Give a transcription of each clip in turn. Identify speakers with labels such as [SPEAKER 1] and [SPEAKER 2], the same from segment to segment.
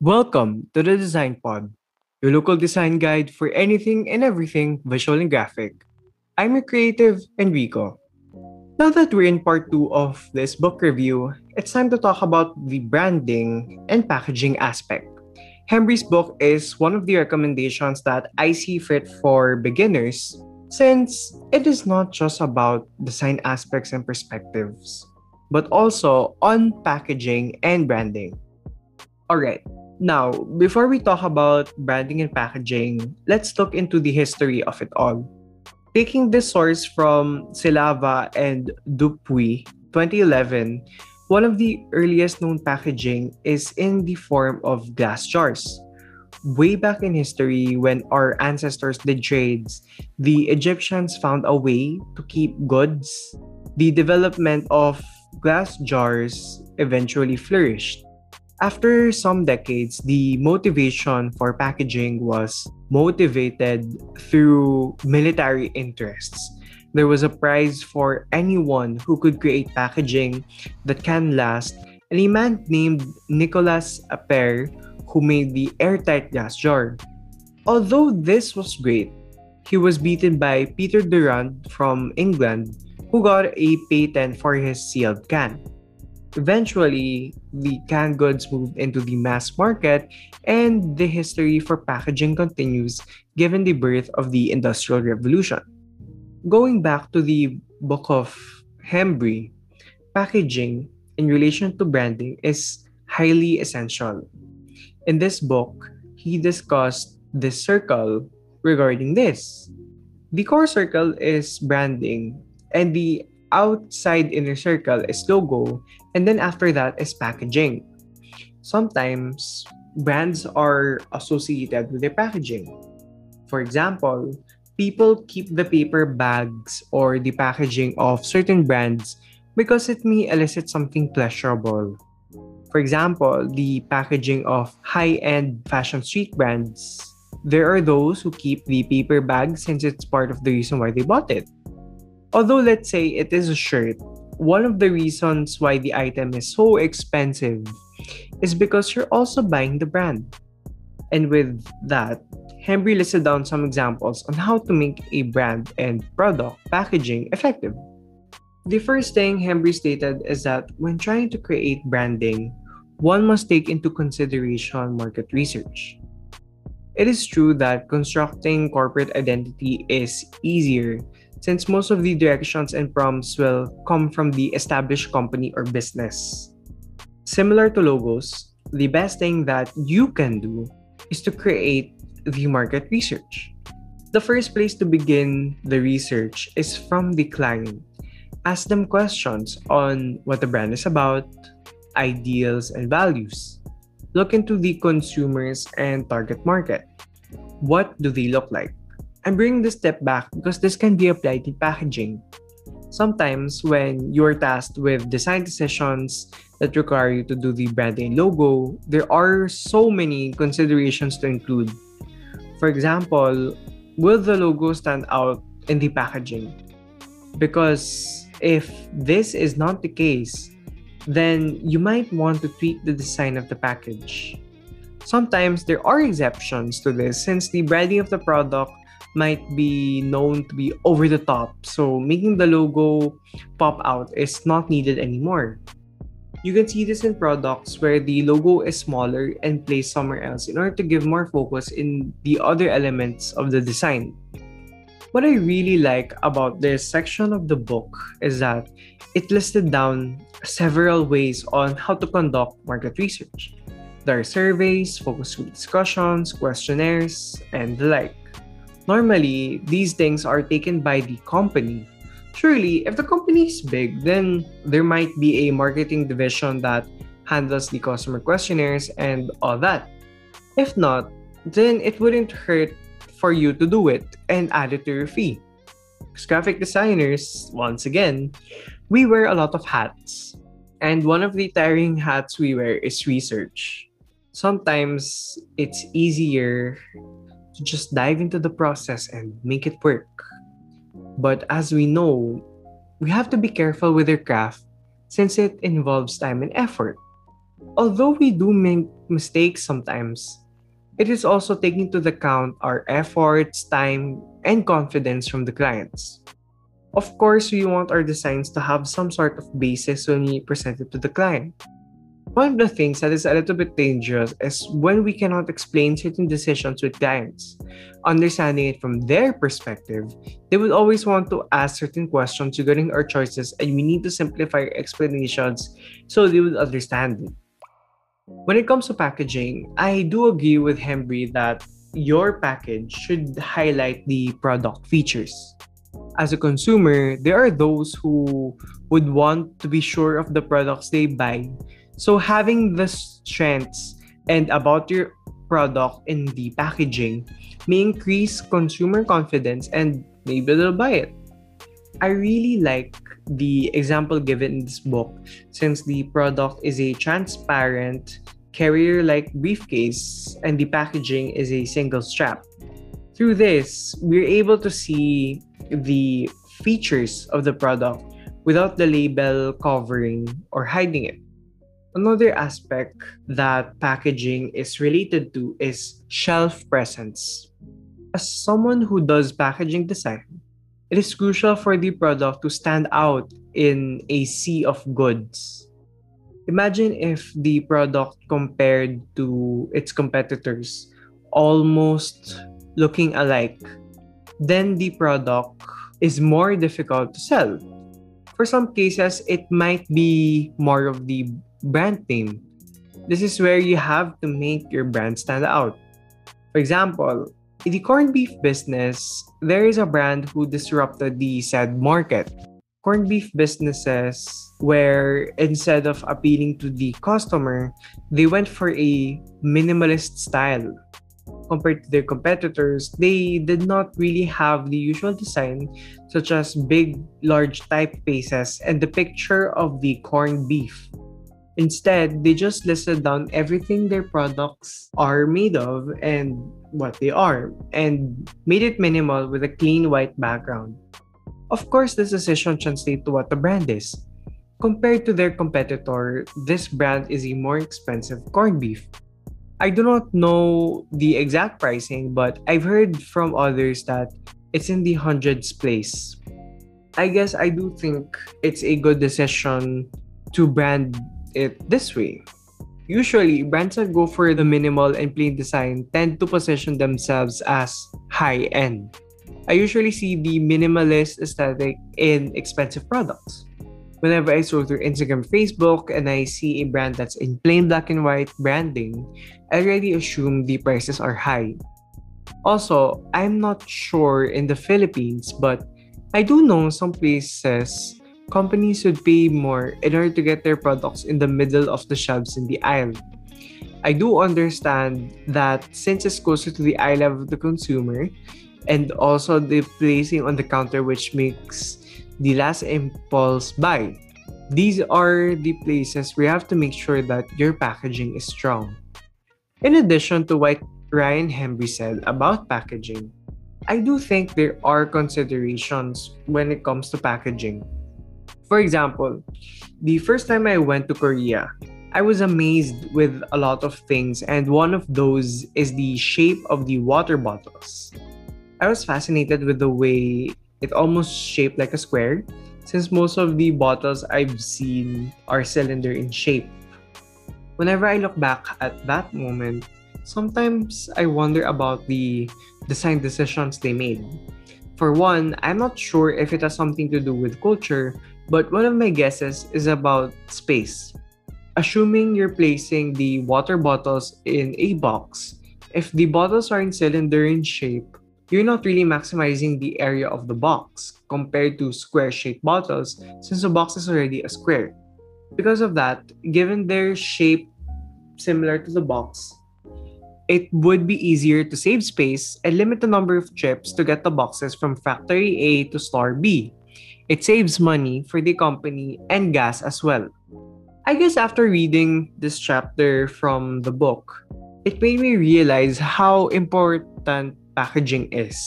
[SPEAKER 1] Welcome to the Design Pod, your local design guide for anything and everything visual and graphic. I'm your creative, Enrico. Now that we're in part two of this book review, it's time to talk about the branding and packaging aspect. Hembree's book is one of the recommendations that I see fit for beginners since it is not just about design aspects and perspectives, but also on packaging and branding. Alright, now, before we talk about branding and packaging, let's look into the history of it all. Taking this source from Silava and Dupuy, 2011, one of the earliest known packaging is in the form of glass jars. Way back in history, when our ancestors did trades, the Egyptians found a way to keep goods. The development of glass jars eventually flourished. After some decades, the motivation for packaging was motivated through military interests. There was a prize for anyone who could create packaging that can last, and a man named Nicolas Appert who made the airtight glass jar. Although this was great, he was beaten by Peter Durand from England, who got a patent for his sealed can. Eventually, the canned goods moved into the mass market, and the history for packaging continues given the birth of the Industrial Revolution. Going back to the book of Hembree, packaging in relation to branding is highly essential. In this book, he discussed the circle regarding this. The core circle is branding, and the outside inner circle is logo, and then after that is packaging. Sometimes brands are associated with their packaging. For example, people keep the paper bags or the packaging of certain brands because it may elicit something pleasurable. For example, the packaging of high end fashion street brands. There are those who keep the paper bag since it's part of the reason why they bought it. Although, let's say it is a shirt, one of the reasons why the item is so expensive is because you're also buying the brand. And with that, Hembree listed down some examples on how to make a brand and product packaging effective. The first thing Hembree stated is that when trying to create branding, one must take into consideration market research. It is true that constructing corporate identity is easier since most of the directions and prompts will come from the established company or business. Similar to logos, the best thing that you can do is to create the market research. The first place to begin the research is from the client. Ask them questions on what the brand is about, ideals, and values. Look into the consumers and target market. What do they look like? I'm bringing this step back because this can be applied in packaging. Sometimes, when you're tasked with design decisions that require you to do the branding logo, there are so many considerations to include. For example, will the logo stand out in the packaging? Because if this is not the case, then you might want to tweak the design of the package. Sometimes there are exceptions to this since the branding of the product might be known to be over the top. So making the logo pop out is not needed anymore. You can see this in products where the logo is smaller and placed somewhere else in order to give more focus in the other elements of the design. What I really like about this section of the book is that it listed down several ways on how to conduct market research. There are surveys, focus group discussions, questionnaires, and the like. Normally, these things are taken by the company. Surely, if the company is big, then there might be a marketing division that handles the customer questionnaires and all that. If not, then it wouldn't hurt for you to do it and add it to your fee. As graphic designers, once again, we wear a lot of hats. And one of the tiring hats we wear is research. Sometimes it's easier to just dive into the process and make it work. But as we know, we have to be careful with our craft since it involves time and effort. although we do make mistakes sometimes, it is also taking into account our efforts, time, and confidence from the clients. Of course, we want our designs to have some sort of basis when we present it to the client. One of the things that is a little bit dangerous is when we cannot explain certain decisions with clients. Understanding it from their perspective, they would always want to ask certain questions regarding our choices, and we need to simplify explanations so they would understand it. When it comes to packaging, I do agree with Hembree that your package should highlight the product features. As a consumer, there are those who would want to be sure of the products they buy so having the strengths and about your product in the packaging may increase consumer confidence and maybe they'll buy it. I really like the example given in this book since the product is a transparent carrier like briefcase and the packaging is a single strap. Through this, we're able to see the features of the product without the label covering or hiding it. Another aspect that packaging is related to is shelf presence. As someone who does packaging design, it is crucial for the product to stand out in a sea of goods. Imagine if the product compared to its competitors almost looking alike, then the product is more difficult to sell. For some cases, it might be more of the brand name. This is where you have to make your brand stand out. For example, in the corned beef business, there is a brand who disrupted the said market. Corned beef businesses where instead of appealing to the customer, they went for a minimalist style. Compared to their competitors, they did not really have the usual design, such as big, large typefaces and the picture of the corned beef. Instead, they just listed down everything their products are made of and what they are, and made it minimal with a clean white background. Of course, this decision translates to what the brand is. Compared to their competitor, this brand is a more expensive corned beef. I do not know the exact pricing, but I've heard from others that it's in the hundreds place. I guess I do think it's a good decision to brand it this way. Usually, brands that go for the minimal and plain design tend to position themselves as high end. I usually see the minimalist aesthetic in expensive products. Whenever I scroll through Instagram, Facebook, and I see a brand that's in plain black and white branding, I already assume the prices are high. Also, I'm not sure in the Philippines, but I do know some places companies would pay more in order to get their products in the middle of the shelves in the aisle. I do understand that since it's closer to the eye level of the consumer and also the placing on the counter which makes the last impulse buy. These are the places where you have to make sure that your packaging is strong. In addition to what Ryan Hembree said about packaging, I do think there are considerations when it comes to packaging for example, the first time I went to Korea, I was amazed with a lot of things, and one of those is the shape of the water bottles. I was fascinated with the way it almost shaped like a square, since most of the bottles I've seen are cylinder in shape. Whenever I look back at that moment, sometimes I wonder about the design decisions they made. For one, I'm not sure if it has something to do with culture but one of my guesses is about space. Assuming you're placing the water bottles in a box, if the bottles are in cylinder in shape, you're not really maximizing the area of the box compared to square shaped bottles since the box is already a square. Because of that, given their shape similar to the box, it would be easier to save space and limit the number of trips to get the boxes from factory A to store B. It saves money for the company and gas as well. I guess after reading this chapter from the book, it made me realize how important packaging is.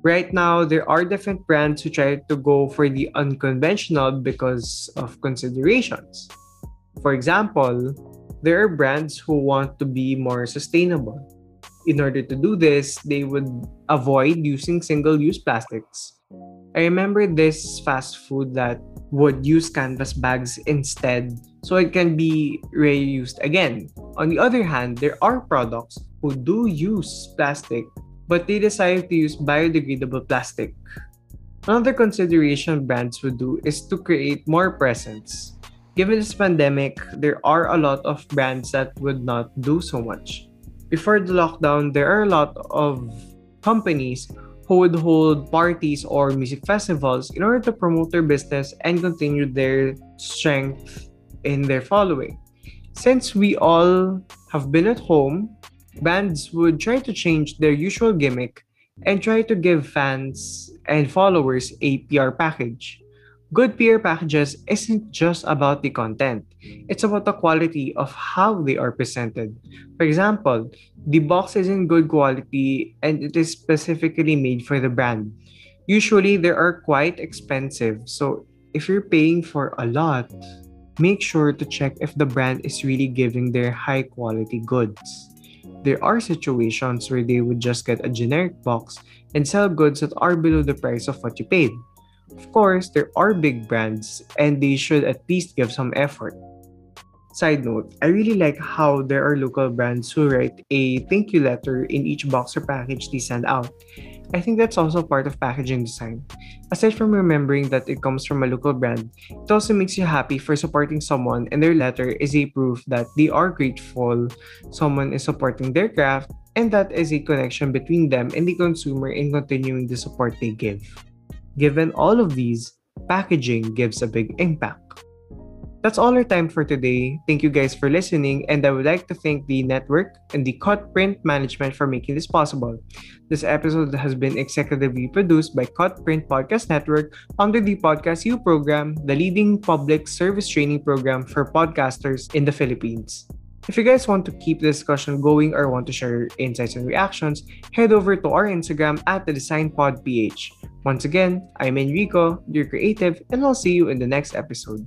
[SPEAKER 1] Right now, there are different brands who try to go for the unconventional because of considerations. For example, there are brands who want to be more sustainable. In order to do this, they would avoid using single use plastics. I remember this fast food that would use canvas bags instead so it can be reused again. On the other hand, there are products who do use plastic but they decide to use biodegradable plastic. Another consideration brands would do is to create more presence. Given this pandemic, there are a lot of brands that would not do so much. Before the lockdown, there are a lot of companies who would hold parties or music festivals in order to promote their business and continue their strength in their following. Since we all have been at home, bands would try to change their usual gimmick and try to give fans and followers a PR package. Good PR packages isn't just about the content, it's about the quality of how they are presented. For example, the box is in good quality and it is specifically made for the brand. Usually, they are quite expensive, so if you're paying for a lot, make sure to check if the brand is really giving their high quality goods. There are situations where they would just get a generic box and sell goods that are below the price of what you paid. Of course, there are big brands and they should at least give some effort. Side note, I really like how there are local brands who write a thank you letter in each box or package they send out. I think that's also part of packaging design. Aside from remembering that it comes from a local brand, it also makes you happy for supporting someone and their letter is a proof that they are grateful someone is supporting their craft and that is a connection between them and the consumer in continuing the support they give. Given all of these, packaging gives a big impact. That's all our time for today. Thank you guys for listening, and I would like to thank the network and the Cut Print management for making this possible. This episode has been executively produced by Cut Print Podcast Network under the Podcast U program, the leading public service training program for podcasters in the Philippines. If you guys want to keep the discussion going or want to share your insights and reactions, head over to our Instagram at the DesignPodPH. Once again, I'm Enrico, your creative, and I'll see you in the next episode.